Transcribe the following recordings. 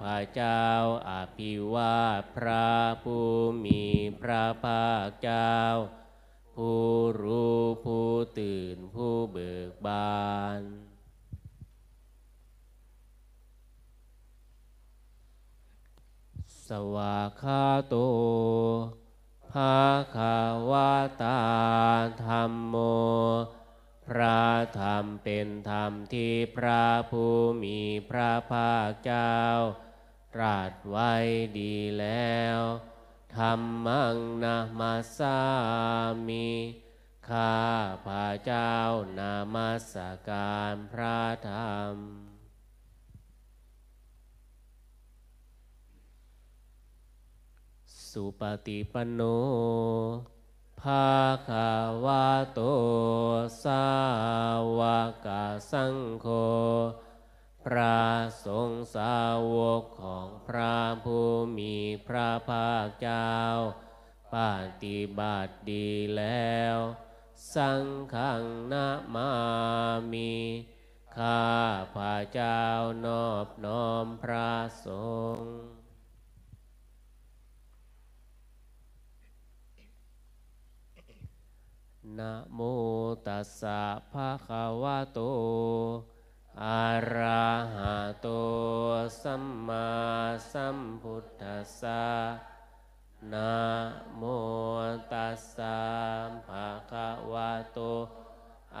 พระเจ้าอภิวาพระผู้มีพระภาคเจ้า ผู้รู้ผู้ตื่นผู้เบิกบานสวากาโตภาคาวาตาธรรมโม พระธรรมเป็นธรรมที่พระผู้มีพระภาคเจ้า ตรัสไว้ดีแล้วธรรมังนามาสามิข้าพระเจ้านามัสการพระธรรม สุปฏิปันโน ภาคาวาโตสาวกสังโฆพระสงฆ์สาวกของพระผู้มีพระภาคเจ้า ปฏิบัติดีแล้ว สังฆังนามามิข้าพระเจ้านอบน้อมพระสงฆ์ นะโมตัสสะภะคะวะโต อะระหะโต สัมมาสัมพุทธัสสะนะโมตัสสะภะคะวะโต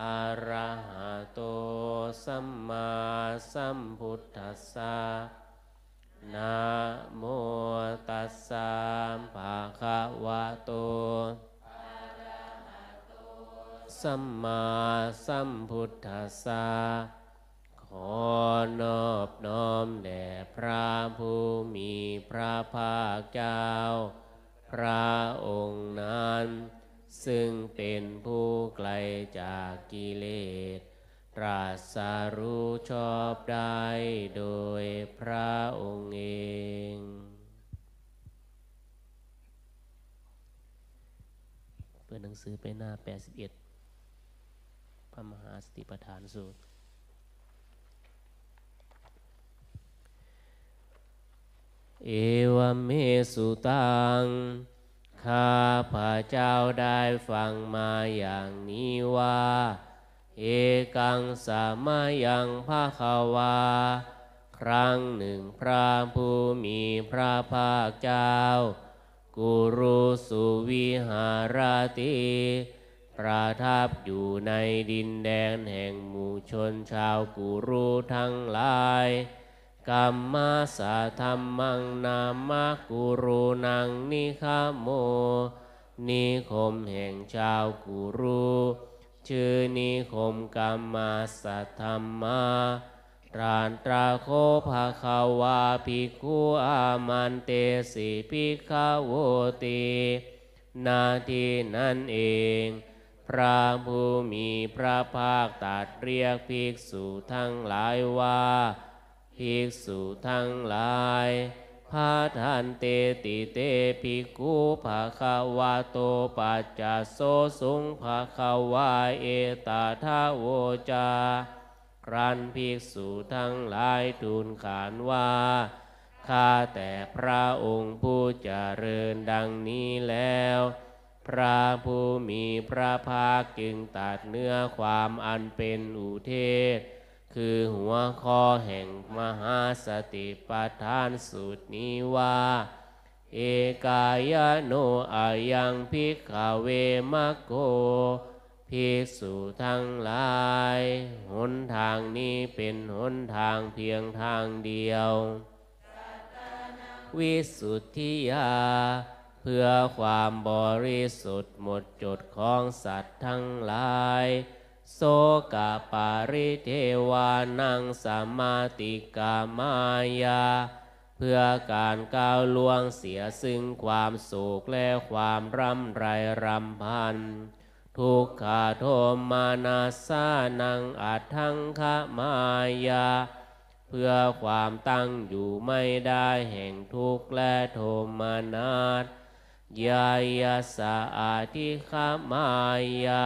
อะระหะโต สัมมาสัมพุทธัสสะนะโมตัสสะภะคะวะโต สัมมาสัมพุทธัสสะขอนอบน้อมแด่พระผู้มีพระภาคเจ้า พระองค์นั้น ซึ่งเป็นผู้ไกลจากกิเลสตรัสรู้ชอบได้โดยพระองค์เองเปิดหนังสือไปหน้า 81 พระมหาสติปัฏฐานสูตร เอวเมสุตัง ข้าพระเจ้าได้ฟังมาอย่างนี้ว่า เอกังสามายังภาควา ครั้งหนึ่งพระผู้มีพระภาคเจ้า กุรุสุวิหารติ ประทับอยู่ในดินแดนแห่งหมู่ชนชาวกุรุทั้งหลายกัมมาสาธรรมังนามากุรุนังนิคาโม นิคมแห่งชาวกุรุชื่อนิคมกัมมาสัทธรรมาตรานตราโคภาคาวาภิกขุอามันเตสิภิกขโวตินาทีนั้นเอง พระผู้มีพระภาคตรัสเรียกภิกษุทั้งหลายว่า ภิกษุทั้งหลายพาทันเตติเตภิกขุภาคาวาโตปัจจโสสุงภาคาวาเอตาทาโวจา ครั้นภิกษุทั้งหลายทูลขานว่า ข้าแต่พระองค์ผู้เจริญดังนี้แล้ว พระผู้มีพระภาคจึงตัดเนื้อความอันเป็นอุเทศ คือหัวข้อแห่งมหาสติปัฏฐานสูตรนี้ว่าเอกายโนอายังพิกขเวมโกภิกษุทั้งหลาย หนทางนี้เป็นหนทางเพียงทางเดียว วิสุทธิยา เพื่อความบริสุทธิ์หมดจดของสัตว์ทั้งหลาย โสกาปาริเทวานังสมาติกามายา เพื่อการก้าวล่วงเสียซึ่งความโศกและความร่ำไรรำพัน ทุกขาโทมานาสานังอัดทังคมายาเพื่อความตั้งอยู่ไม่ได้แห่งทุกข์และโทมานาส ยายาสาทิคามายา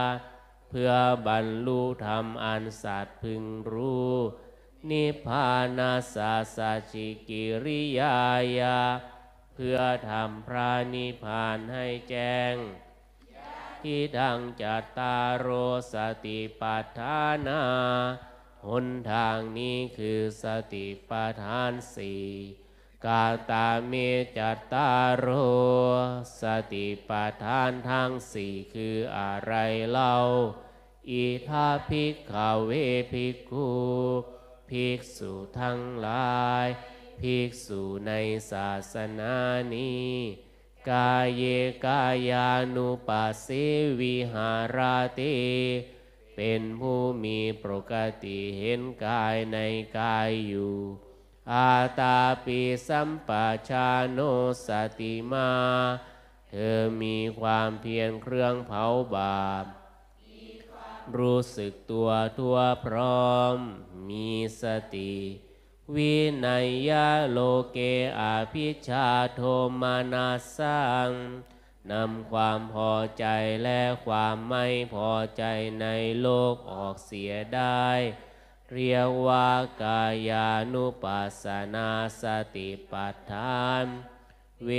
เพื่อบรรลุธรรมอันสัตว์พึงรู้ นิพพานาสาสาชิกิริยายา เพื่อทำพระนิพพานให้แจ้ง ที่ดังจัตตารโรสติปัฏฐานาหนทางนี้คือสติปัฏฐานสี่ กาตาเมจัตตารโรสติปัฏฐานทั้งสี่คืออะไรเล่า อิทาภิกขเวภิกขุภิกษุทั้งหลาย ภิกษุในศาสนานี้ กายเยกายานุปัสสิวิหาราติเป็นผู้มีปกติเห็นกายในกายอยู่ อาตาปิสัมปชาโนสติมา เธอมีความเพียรเครื่องเผาบาป รู้สึกตัวทั่วพร้อม มีสติ วินัยยะโลเกอาภิชาโทมานาสังนำความพอใจและความไม่พอใจในโลกออกเสียได้ เรียกว่ากายานุปัสสนาสติปัฏฐาน เว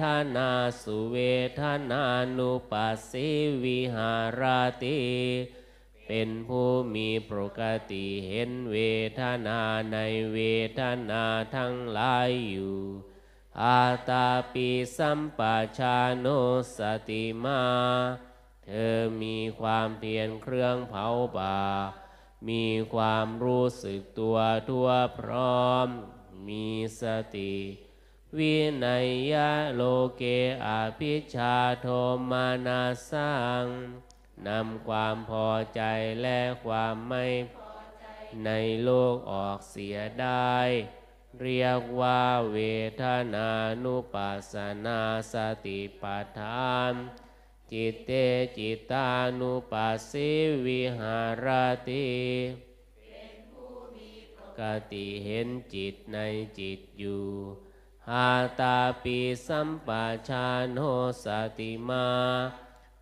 ทนาสุเวทนานุปัสสิวิหารติ เป็นผู้มีปกติเห็นเวทนาในเวทนาทั้งหลายอยู่ อาตาปิสัมปชาโนสติมา เธอมีความเพียรเครื่องเผาบาป มีความรู้สึกตัวทั่วพร้อม มีสติ วินัยยะโลเกอาภิชาโทมานาสังนำความพอใจและความไม่พอใจในโลกออกเสียได้ เรียกว่าเวทนานุปัสสนาสติปัฏฐาน จิตเตจิตานุปัสสิวิหารติกติเห็นจิตในจิตอยู่หาตาปิสัมปชานโนสติมา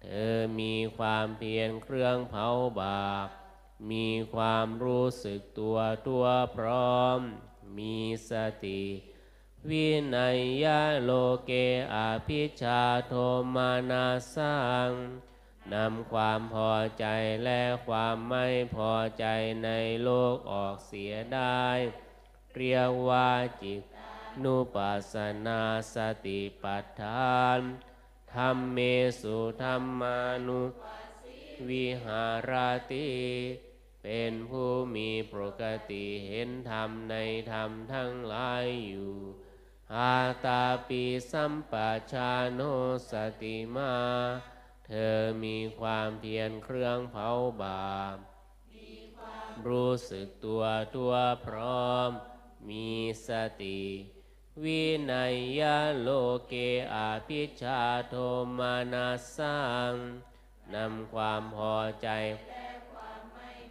เธอมีความเพียรเครื่องเผาบาปมีความรู้สึกตัวตัวพร้อม มีสติ วินัยยะโลเกอาภิชาโทมานาสังนำความพอใจและความไม่พอใจในโลกออกเสียได้ เรียกว่าจิตนุปัสสนาสติปัฏฐานธรรมเมสุธรรมานุวิหารติเป็นผู้มีปกติเห็นธรรมในธรรมทั้งหลายอยู่ อาตาปิสัมปชาโนสติมา เธอมีความเพียรเครื่องเผาบาปรู้สึกตัวทั่วพร้อม มีสติ วินัยยะโลเกอาภิชาโทมานาสังนำความพอใจ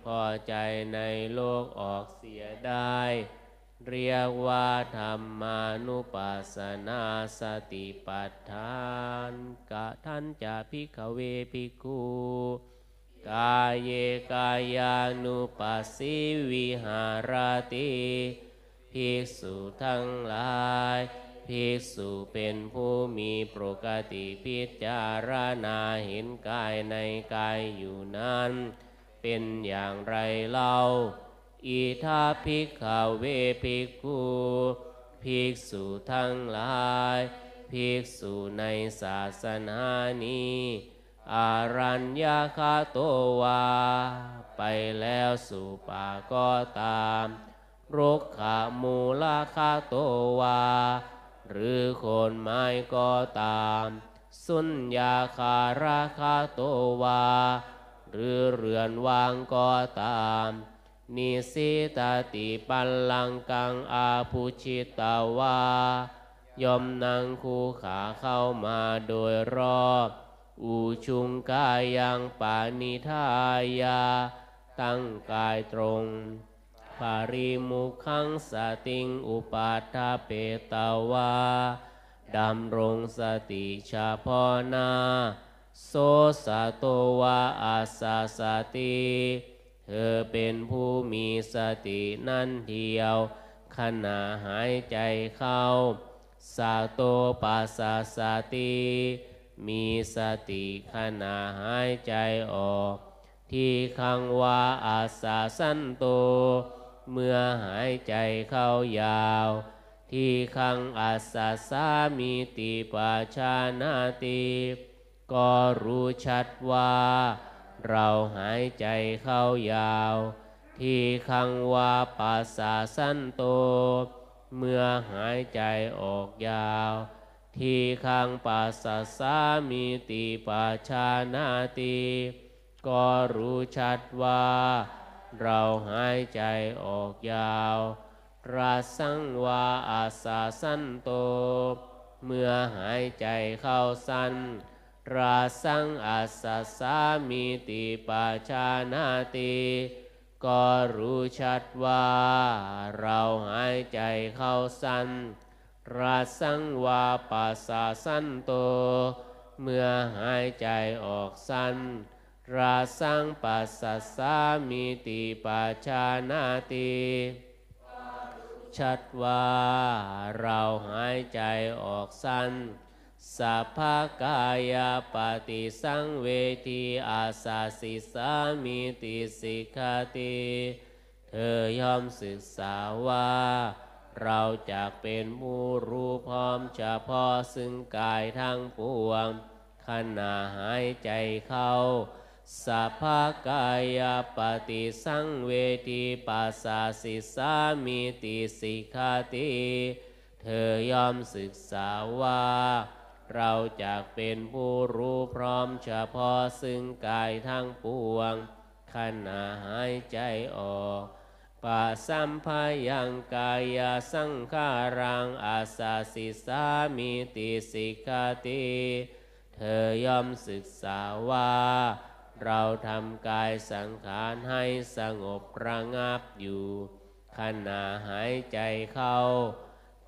พอใจในโลกออกเสียได้ เรียกว่าธรรมานุปัสสนาสติปัฏฐานกะทันจะพิกเวภิกขุกายเยกายานุปัสสิวิหารติภิกษุทั้งหลายภิกษุเป็นผู้มีปกติพิจารณาเห็นกายในกายอยู่นั้น เป็นอย่างไรเล่า อิทาภิกขเวภิกขุภิกษุทั้งหลาย ภิกษุในศาสนานี้อารัญญาคาโตวา ไปแล้วสู่ป่าก็ตามรุกขามูลาคาโตวา หรือโคนไม้ก็ตาม สุญญาคาราคาโตวา หรือเรือนวางก็ตาม นิสิตาติปัลลังกังอาภูชิตาวายอมนังคูขาเข้ามาโดยรอบอุชุงกายังปานิทายา ตั้งกายตรงปาริมุขังสติงอุปาทาเปตาวาดำรงสติชาพนา โสสะโตวาอาสาสติ เธอเป็นผู้มีสตินั่นเดียว ขณะหายใจเข้า สาโตปัสสะสติมีสติขณะหายใจออก ที่คังวาอาสาสันโต เมื่อหายใจเข้ายาว ที่คังอาสาสามีติปาชานาติ ก็รู้ชัดว่า เราหายใจเข้ายาว ที่คังวาปัสสาสันโต เมื่อหายใจออกยาว ที่คังปัสสะสามีติปาชานาติก็รู้ชัดว่า เราหายใจออกยาวราสังวาอาสาสันโต เมื่อหายใจเข้าสั้น ราสังอาสสามีติปาชานาติก็รู้ชัดว่า เราหายใจเข้าสั้นราสังวาปัสสาสันโต เมื่อหายใจออกสั้นราสังปัสสะสามีติปาชานาติชัดว่า เราหายใจออกสั้น สัพพกายปฏิสังเวทีอาสาสิสามีติสิกขาติเธอยอมศึกษาว่า เราจะเป็นผู้รู้พร้อมเฉพาะซึ่งกายทั้งปวงขณะหายใจเข้าสัพพกายปฏิสังเวทีปัสสาสิสามีติสิกขาติเธอยอมศึกษาว่า เราจะเป็นผู้รู้พร้อมเฉพาะซึ่งกายทั้งปวงขณะหายใจออกปัสัมพยังกายสังขารังอาสาสิสามีติสิกาติเธอย่อมศึกษาว่า เราทำกายสังขารให้สงบระงับอยู่ ขณะหายใจเข้า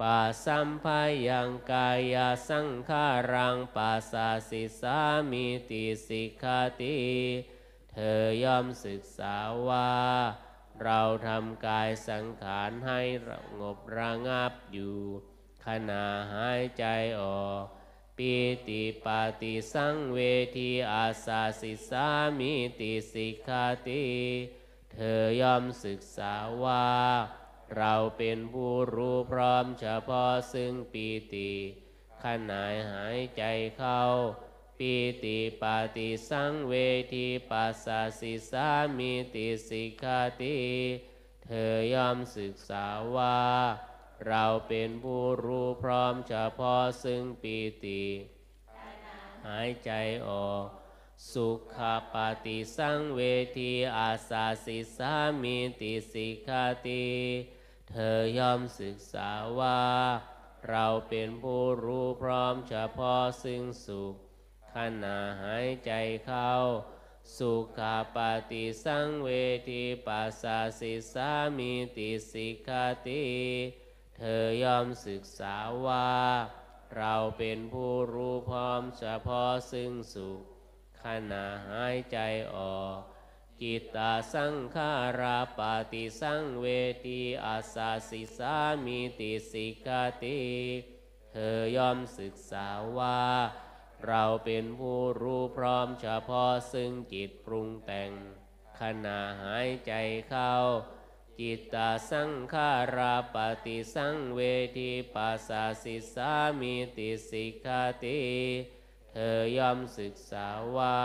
ปัสัมพยังกายสังขารังปัสสาสิสามีติสิกขาติเธอย่อมศึกษาว่า เราทำกายสังขารให้สงบระงับอยู่ ขณะหายใจออกปีติปาติสังเวทีอาสาสิสามิติสิกขาติ เธอย่อมศึกษาว่า เราเป็นผู้รู้พร้อมเฉพาะซึ่งปีติขณะหายใจเข้า ปีติปาติสังเวทีปัสสาสิสามิติสิกขาติเธอยอมศึกษาว่า เราเป็นผู้รู้พร้อมเฉพาะซึ่งปีติ หายใจออก สุขปฏิสังเวทีอาสาสิสามีติสิกขาติ เธอย่อมศึกษาว่า เราเป็นผู้รู้พร้อมเฉพาะซึ่งสุขขณะหายใจเข้า สุขาปฏิสังเวทีปัสสาสิสามีติสิกขาติเธอย่อมศึกษาว่า เราเป็นผู้รู้พร้อมเฉพาะซึ่งสุขขณะหายใจออก จิตตาสังขาราปฏิสังเวทีอาสาสิสามีติสิกาติเธอยอมศึกษาว่า เราเป็นผู้รู้พร้อมเฉพาะซึ่งจิตปรุงแต่ง ขณะหายใจเข้า จิตตสังขาราปฏิสังเวทีปัสสาสิสามีติสิกขาติ เธอยอมศึกษาว่า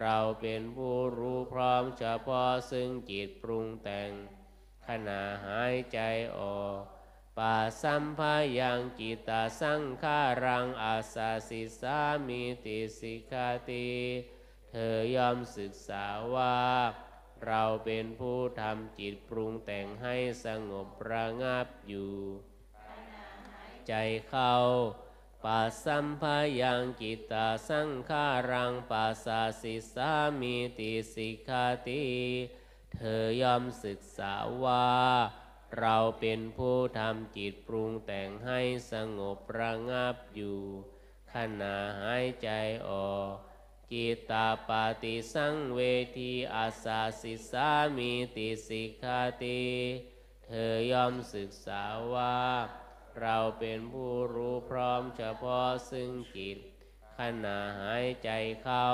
เราเป็นผู้รู้พร้อมเฉพาะซึ่งจิตปรุงแต่ง ขณะหายใจออกปัสัมพยังจิตตสังขารังอาสาสิสามีติสิกาติเธอยอมศึกษาว่า เราเป็นผู้ทำจิตปรุงแต่งให้สงบระงับอยู่ ใจเข้า ปัสสัมภยังกิตตาสังขารังปัสสาสิสามิติสิกขาติเธอยอมศึกษาว่า เราเป็นผู้ทำจิตปรุงแต่งให้สงบระงับอยู่ ขณะหายใจออกจิตตาปาติสังเวทีอาสาสิสามีติสิกขาติ เธอยอมศึกษาว่า เราเป็นผู้รู้พร้อมเฉพาะซึ่งจิต ขณะหายใจเข้า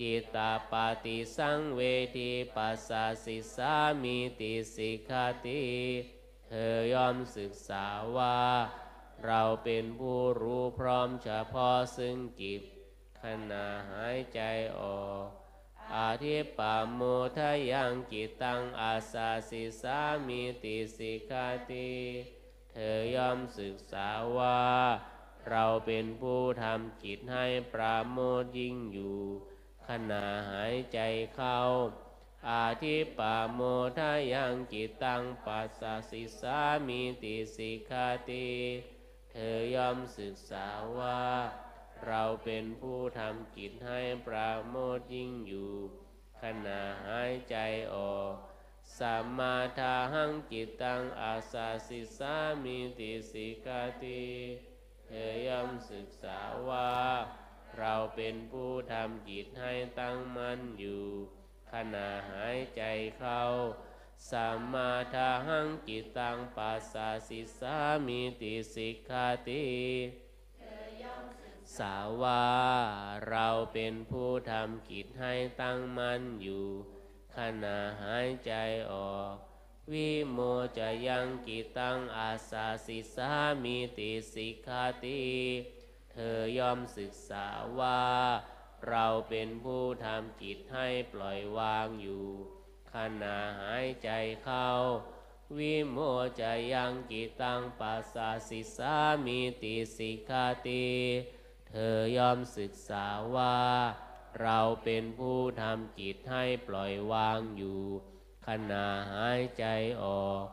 จิตตาปาติสังเวทีปัสสาสิสามีติสิกขาติเธอยอมศึกษาว่า เราเป็นผู้รู้พร้อมเฉพาะซึ่งจิต ขณะหายใจออกอาทิปาโมทะยังจิตตังอาสาสิสามีติสิกขาติ เธอย่อมศึกษาว่า เราเป็นผู้ทำจิตให้ปราโมทยิ่งอยู่ ขณะหายใจเข้า อาทิปาโมทะยังจิตตังปัสสะสิสามีติสิกขาติเธอย่อมศึกษาว่า เราเป็นผู้ทำกิจให้ปราโมทยิ่งอยู่ ขณะหายใจออก สัมมาทาหังจิตังอาสาสิสามีติสิกาติเธอยมศึกษาว่า เราเป็นผู้ทำจิตให้ตั้งมั่นอยู่ ขณะหายใจเข้าสัมมาทาหังจิตังปัสสาสิสามีติสิกขาติสาวาเราเป็นผู้ทำกิจให้ตั้งมั่นอยู่ ขณะหายใจออก วิโมจะยังกิตังอาสาสิสามีติสิกขาติเธอยอมศึกษาว่า เราเป็นผู้ทำจิตให้ปล่อยวางอยู่ขณะหายใจเข้า วิโมจะยังกิตังปัสสาสิสามีติสิกขาติ เธอยอมศึกษาว่า เราเป็นผู้ทำจิตให้ปล่อยวางอยู่ ขณะหายใจออก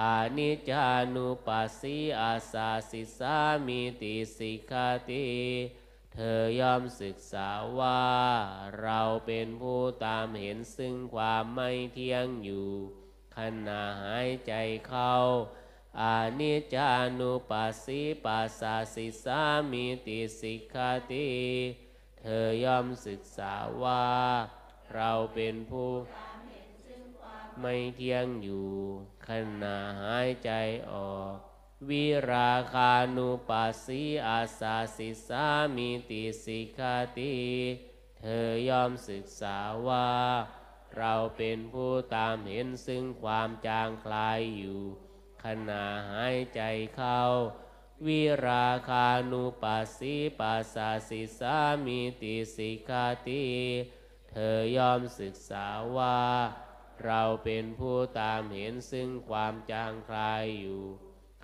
อานิจจานุปัสสีอาสาสิสามีติสิกขาติเธอย่อมศึกษาว่า เราเป็นผู้ตามเห็นซึ่งความไม่เที่ยงอยู่ขณะหายใจเข้าอานิจจานุปัสสีปัสสาสิสามีติสิกขาติ ธอย่อมศึกษาว่า เราเป็นผู้ไม่เที่ยงอยู่ขณะหายใจออก วิราคานุปัสสีอาสาสิสามีติสิกาติเธอย่อมศึกษาว่า เราเป็นผู้ตามเห็นซึ่งความจางคลายอยู่ ขณะหายใจเข้า วิราคานุปัสสีปัสสาสิสามีติสิกาติเธอยอมศึกษาว่า เราเป็นผู้ตามเห็นซึ่งความจางคลายอยู่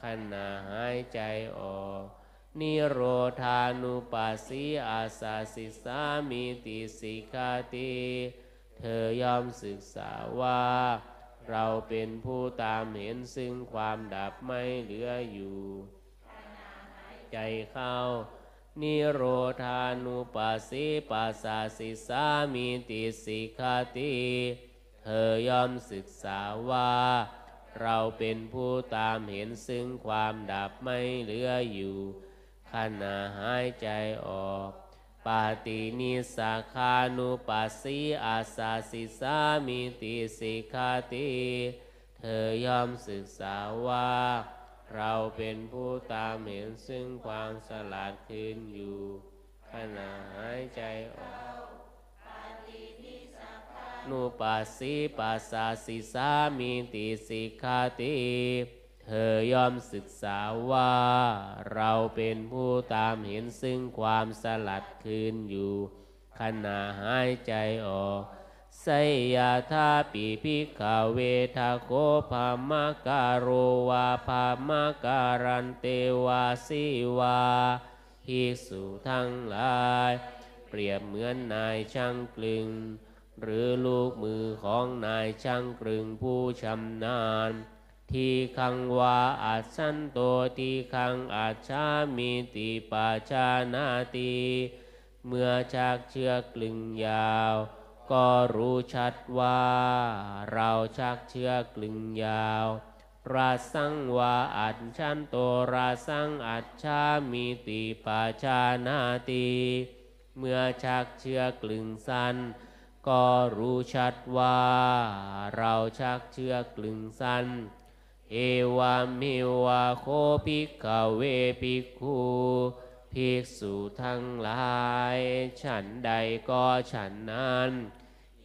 ขณะหายใจออก นิโรธานุปัสสีอาสาสิสามีติสิกาติเธอยอมศึกษาว่า เราเป็นผู้ตามเห็นซึ่งความดับไม่เหลืออยู่ ใจเข้า นิโรธานุปัสสีปัสสาสิสามีติสิกขาติเธอยอมศึกษาว่า เราเป็นผู้ตามเห็นซึ่งความดับไม่เหลืออยู่ขณะหายใจออก ปาตินิสาคานุปัสสีอาสาสิสามีติสิกขาติ เธอยอมศึกษาว่า เราเป็นผู้ตามเห็นซึ่งความสลัดคืนอยู่ ขณะหายใจออกนุปัสสีปัสสาสิสามีติสิกขาติเธอย่อมศึกษาว่า เราเป็นผู้ตามเห็นซึ่งความสลัดคืนอยู่ ขณะหายใจออก สยาธาปิภิกขเวทาโคภามะการโรวาภามะการันเตวาสิวาภิกษุทั้งหลาย เปรียบเหมือนนายช่างกลึง หรือลูกมือของนายช่างกลึงผู้ชำนาญ ทีคังวาอัจฉันโตทีคังอัจฉามิติปัจจานาติเมื่อชักเชือกกลึงยาว ก็รู้ชัดว่า เราชักเชือกกลึงยาวราสังวาอัจฉันโตราสังอัจฉามิติปัจจานาติเมื่อชักเชือกกลึงสั้น ก็รู้ชัดว่า เราชักเชือกกลึงสั้น เอวามิวาโคภิกขเวภิกขุ ภิกษุทั้งหลาย ฉันใดก็ฉันนั้น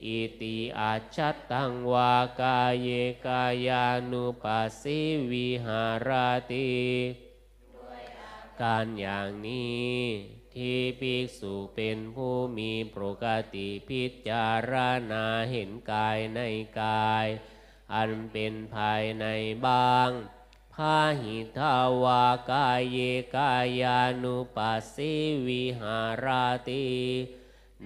อิติอาชัตตังวากาเยกายานุปัสสิวิหารติการอย่างนี้ที่ภิกษุเป็นผู้มีปกติพิจารณาเห็นกายในกาย อันเป็นภายในบ้างาหิทาวากายเยกายานุปัสสิวิหารติ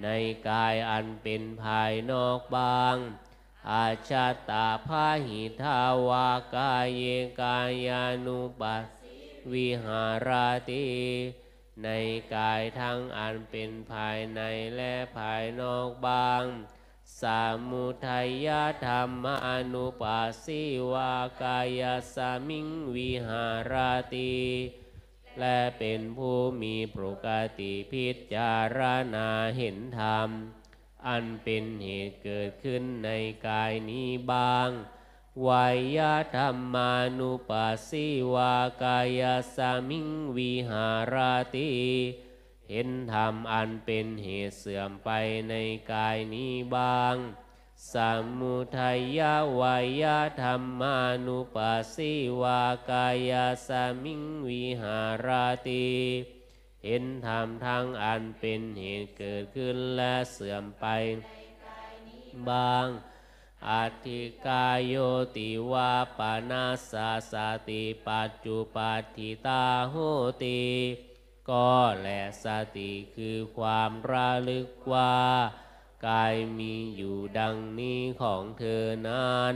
ในกายอันเป็นภายนอกบาง อาชาตาพาหิทาวากายเยกายานุปัสสิวิหารติในกายทั้งอันเป็นภายในและภายนอกบาง สามุทัยธรรมอนุปัสสิวากายสามิงวิหารติและเป็นผู้มีปกติพิจารณาเห็นธรรม อันเป็นเหตุเกิดขึ้นในกายนี้บางวายธรรมานุปัสสิวากายสามิงวิหารติ เห็นธรรมอันเป็นเหตุเสื่อมไปในกายนี้บ้างสมุทัยวายธรรมานุปัสสิวากายสมิงวิหาราติเห็นธรรมทั้งอันเป็นเหตุเกิดขึ้นและเสื่อมไปบ้างอธิกายโยติวาปานาสาสติปัจจุปัฏฐิตาโหติ ก็แลสติคือความระลึกว่า กายมีอยู่ดังนี้ของเธอนั้น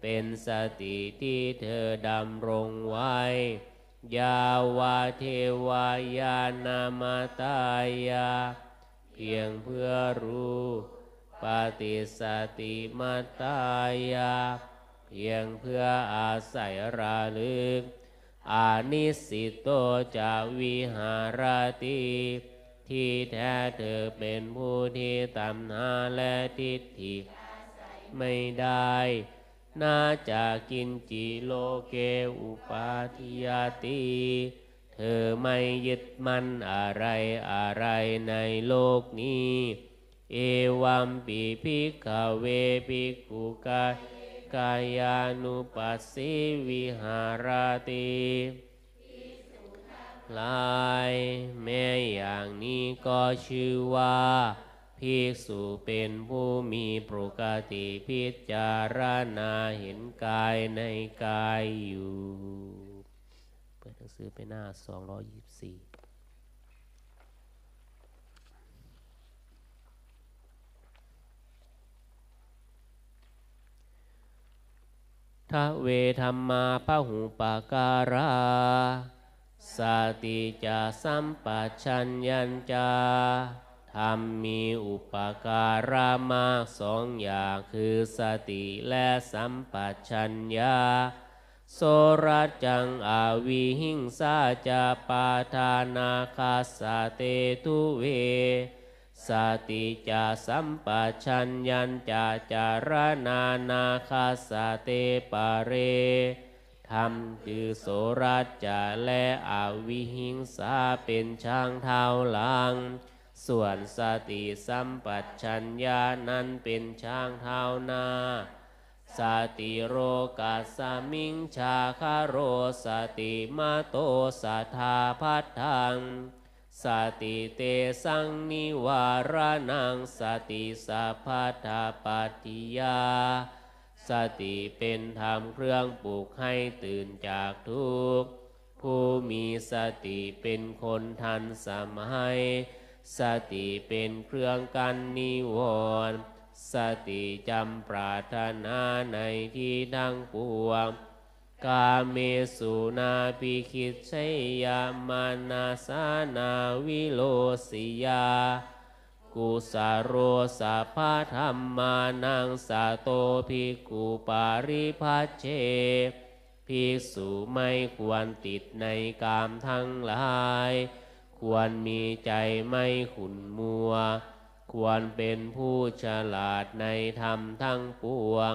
เป็นสติที่เธอดำรงไว้ ยาวาเทวายานามาตายา เพียงเพื่อรู้ปฏิสติมาตายา เพียงเพื่ออาศัยระลึก อานิสิตโตจะวิหารติที่แท้เธอเป็นผู้ที่ตำหนาและทิฏฐิไม่ได้ น่าจะกินจิโลเกอุปาทิยติเธอไม่ยึดมั่นอะไรอะไรในโลกนี้ เอวัมปีพิกเวภิกขุกาย กายานุปัสสิวิหารติลายแม้อย่างนี้ก็ชื่อว่าภิกษุเป็นผู้มีปกติพิจารณาเห็นกายในกายอยู่ เปิดหนังสือไปหน้า 2 2 ทเวธรรมาพหุปาการาสติจะสัมปชัญญัญจาธรรมมีอุปการะมากสองอย่างคือสติและสัมปชัญญาโสรจังอาวิหิงสาจะปาทานาคาสเตทุเว สติจะสัมปชัญญัญจะจารนานาคาสเตปะเรธรรมคือโสรัจจะและอวิหิงสาเป็นช่างเท้าหลัง ส่วนสติสัมปชัญญานั้นเป็นช่างเท้าหน้า สติโรกัสสมิงชาคาโรสติมาโตสัทธาพัทธัง สติเตสังนิวารนังสติสัพพทาปัตติยา สติเป็นธรรมเครื่องปลุกให้ตื่นจากทุกข์ผู้มีสติเป็นคนทันสมัย สติเป็นเครื่องกันนิวรณ์สติจำปรารถนาในที่ทั้งปวง กาเมสุนาปิคิดชัยยามานาสานาวิโลสิยา กุสโรสาพาธรรมานังสาโตภิกขุปาริพัชเชภิกษุไม่ควรติดในกามทั้งหลาย ควรมีใจไม่ขุนมัว ควรเป็นผู้ฉลาดในธรรมทั้งปวง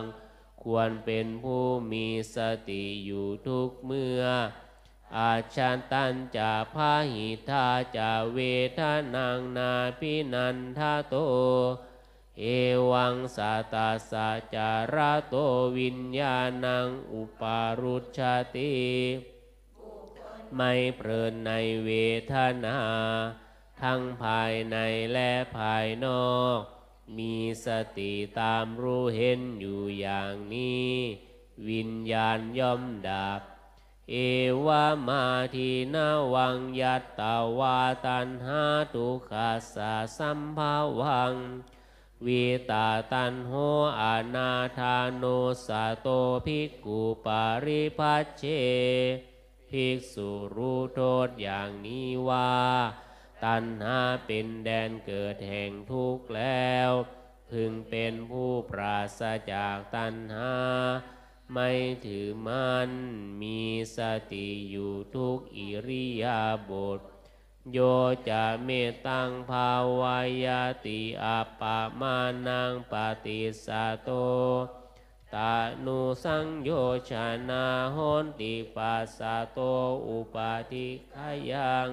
ควรเป็นผู้มีสติอยู่ทุกเมื่อ อาชันตันจะพาหิทาจะเวทนังนาพินันทาโต เอวังสาตาสาจาระโตวิญญาณังอุปารุชาติไม่เพลินในเวทนา ทั้งภายในและภายนอก มีสติตามรู้เห็นอยู่อย่างนี้ วิญญาณย่อมดับ เอวามาทีนาวังยัตตาวาตันหาทุขาสาสัมภาวังวิตาตันโหอานาธาโนสาโตภิกขุปาริพัชเช ภิกษุรู้โทษอย่างนี้ว่า ตัณหาเป็นแดนเกิดแห่งทุกข์แล้ว พึงเป็นผู้ปราศจากตัณหา ไม่ถือมันมีสติอยู่ทุกอิริยาบถโยจะเมตังภาวายาติอาปามานังปฏิสาโตตานุสังโยชนาหนติปัสสะโตอุปาทิขยัง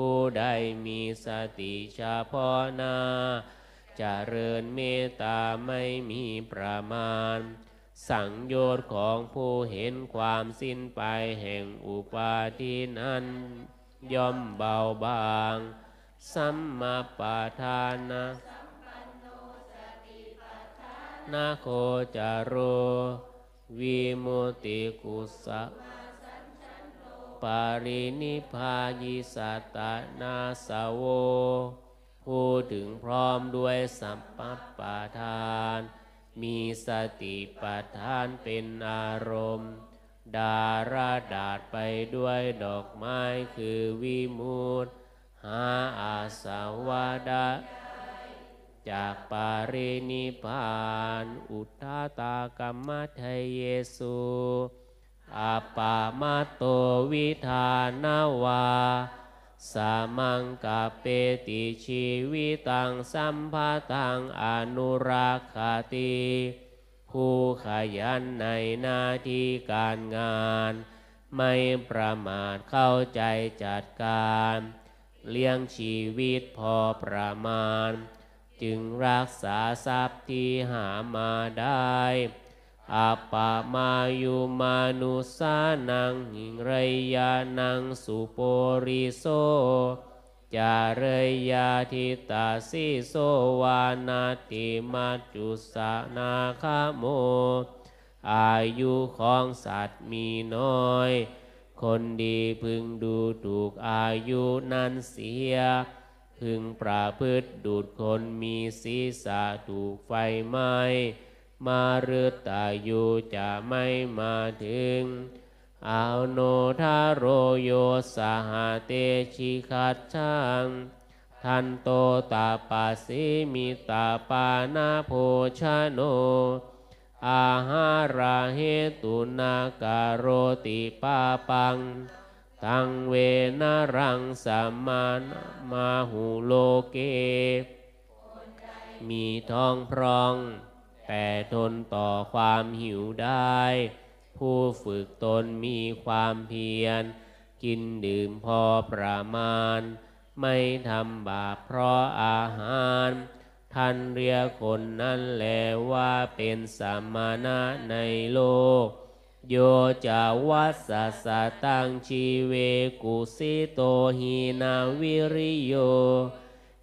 ผู้ใดมีสติเฉพาะหน้าจเจริญเมตตาไม่มีประมาณ สังโยชน์ของผู้เห็นความสิ้นไปแห่งอุปาทินั้นย่อมเบาบาง สัมมาปาทานะนาโคจารโรวิมุตติกุสะ ปารินิพพายิสัตตนาสาวโวพูดถึงพร้อมด้วยสัมปัปปาทาน มีสติปัฏฐานเป็นอารมณ์ ดาราดาษไปด้วยดอกไม้คือวิมุตติหาอาสาวาดาจากปารินิพพาน อุทธาตากรรมทเยซู อาปามาโตวิธานาวาสามังกาเปติชีวิตังสัมภาตังอนุรักขาติผู้ขยันในหน้าที่การงาน ไม่ประมาทเข้าใจจัดการ เลี้ยงชีวิตพอประมาณ จึงรักษาทรัพย์ที่หามาได้ อาปามายุมานุสานังหิงไรยานังสุโปริโสจาเรยยาทิตาสิโสวานาติมัจจุสานาคาโม อายุของสัตว์มีน้อย คนดีพึงดูถูกอายุนั้นเสีย พึงประพฤติดูดคนมีศีรษะถูกไฟไหม้ มารุตายุจะไม่มาถึงอาโนทาโรโยสหเตชิคัดชังทันโตตาปาสิมิตาปานาโภชโน อาหาราเหตุนาการโรติปาปัง ตังเวนารังสัมมานมาหุโลเก มีทองพร้อง แต่ทนต่อความหิวได้ ผู้ฝึกตนมีความเพียร กินดื่มพอประมาณ ไม่ทำบาปเพราะอาหาร ท่านเรียกคนนั้นแลว่าเป็นสามานะในโลก โยจาวัสสสะตังชีเวกุสิโตหีนาวิริโย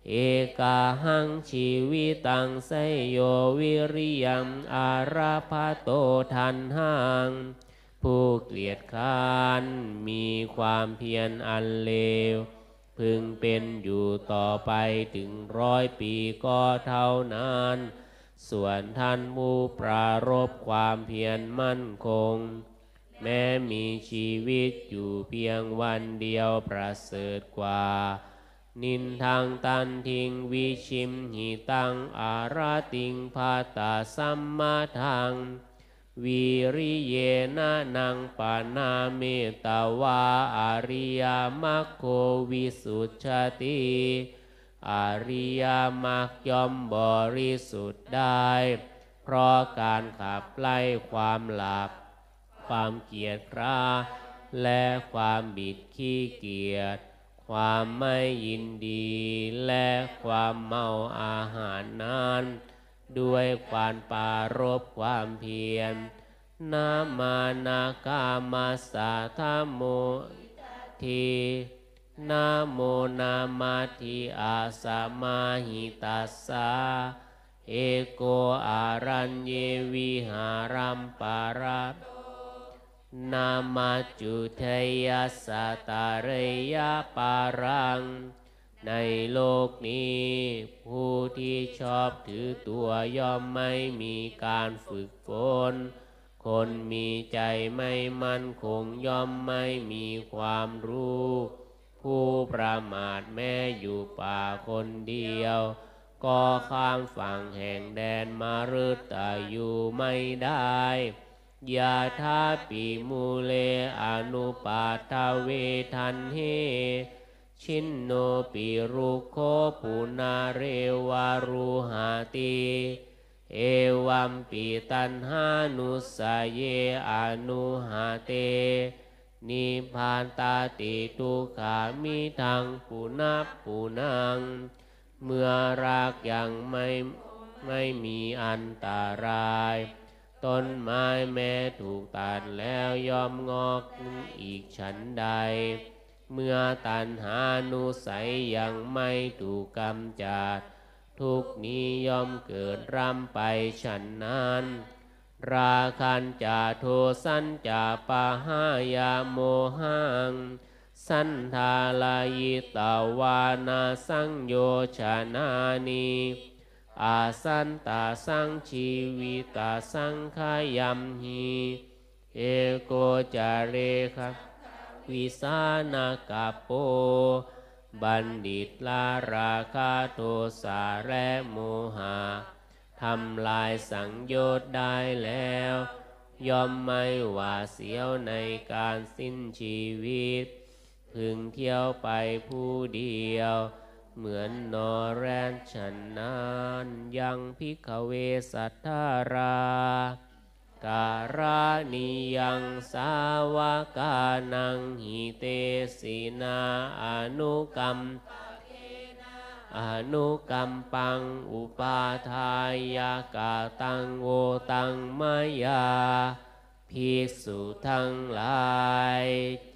เอกาหังชีวิตังไสยโยวิริยัมอาราภาโตทันหังผู้เกลียดค้านมีความเพียรอันเลว พึงเป็นอยู่ต่อไปถึงร้อยปีก็เท่านั้น ส่วนท่านผู้ปรารบความเพียรมั่นคง แม้มีชีวิตอยู่เพียงวันเดียวประเสริฐกว่า นินทางตันทิงวิชิมหิตังอาราติงพาตาสัมมาทังวิริเยนะนังปานาเมตาวาอาริยมัคโควิสุทธติอาริยมักยอมบริสุทธิ์ได้ เพราะการขับไล่ความหลับ ความเกียจคร้าและความบิดขี้เกียจ ความไม่ยินดีและความเมาอาหารนั้น ด้วยความปารบความเพียรนามานากามาสาธโมทีนาโมนามาทิอาสามาหิตัสสาเอโกอารัญเยวิหารัมปารา นามาจุเทยสตาเรยาปารัง ในโลกนี้ ผู้ที่ชอบถือตัวย่อมไม่มีการฝึกฝน คนมีใจไม่มั่นคงย่อมไม่มีความรู้ ผู้ประมาทแม้อยู่ป่าคนเดียว ก็ข้ามฝั่งแห่งแดนมารุตตอยู่ไม่ได้ ยาทาปิมูเลอนุปาทเวทันเฮชินโนปิรุโคปุนาเรวารุหาติเอวัมปิตันหานุสเยอนุหาเต นิพานตาติทุขามิทางปุนับปุนัง เมื่อรักยังไม่ไม่มีอันตราย ต้นไม้แม้ถูกตัดแล้วยอมงอกอีกฉันใด เมื่อตันหานุสัยยังไม่ถูกกำจัด ทุกนี้ยอมเกิดรำไปฉันนั้น ราคันจาโทสันจาปะหายาโมหัง สันทาลายิตาวานาสังโยชนานี อาสันตาสังชีวิตาสังขายัมหีเอโกจาเรคะวิสานากาโป บัณฑิตลาราคาโทสาและโมหะทำลายสังโยชน์ได้แล้ว ยอมไม่หวาเสียวในการสิ้นชีวิต พึงเที่ยวไปผู้เดียว เหมือนนอแรนฉันนานยังพิกเวสัทธาราการานิยังสาวกานังหิเตสินาอนุกรรมอนุกรรมปังอุปาทายากาตังโวตังมายาภิกษุทั้งหลาย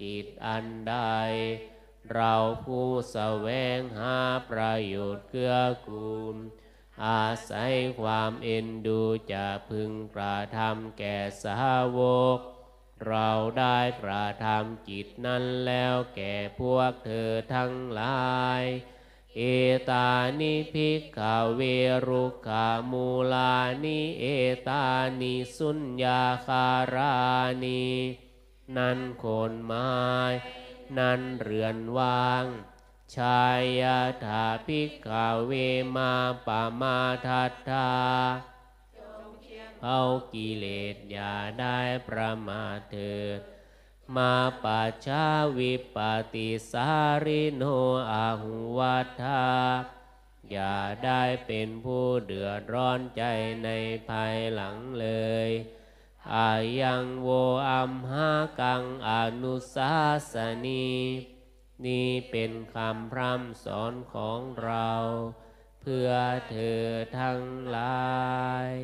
จิตอันใด เราผู้แสวงหาประโยชน์เกื้อกูล อาศัยความเอ็นดูจะพึงกระทำแก่สาวก เราได้กระทำจิตนั้นแล้วแก่พวกเธอทั้งหลาย เอตานิพิกขเวรุขามูลานิเอตานิสุญญาคารานิ นันคนไม้ นั้นเรือนวาง ชายาถาภิกขเวมาปามาทัตตาเอากิเลสอย่าได้ประมาทเถิดมาปัจชาวิปติสาริโนอาหุวัฏาอย่าได้เป็นผู้เดือดร้อนใจในภายหลังเลย อายังโวอัมหากังอนุสาสนีนี่เป็นคำพร่ำสอนของเรา เพื่อเธอทั้งหลาย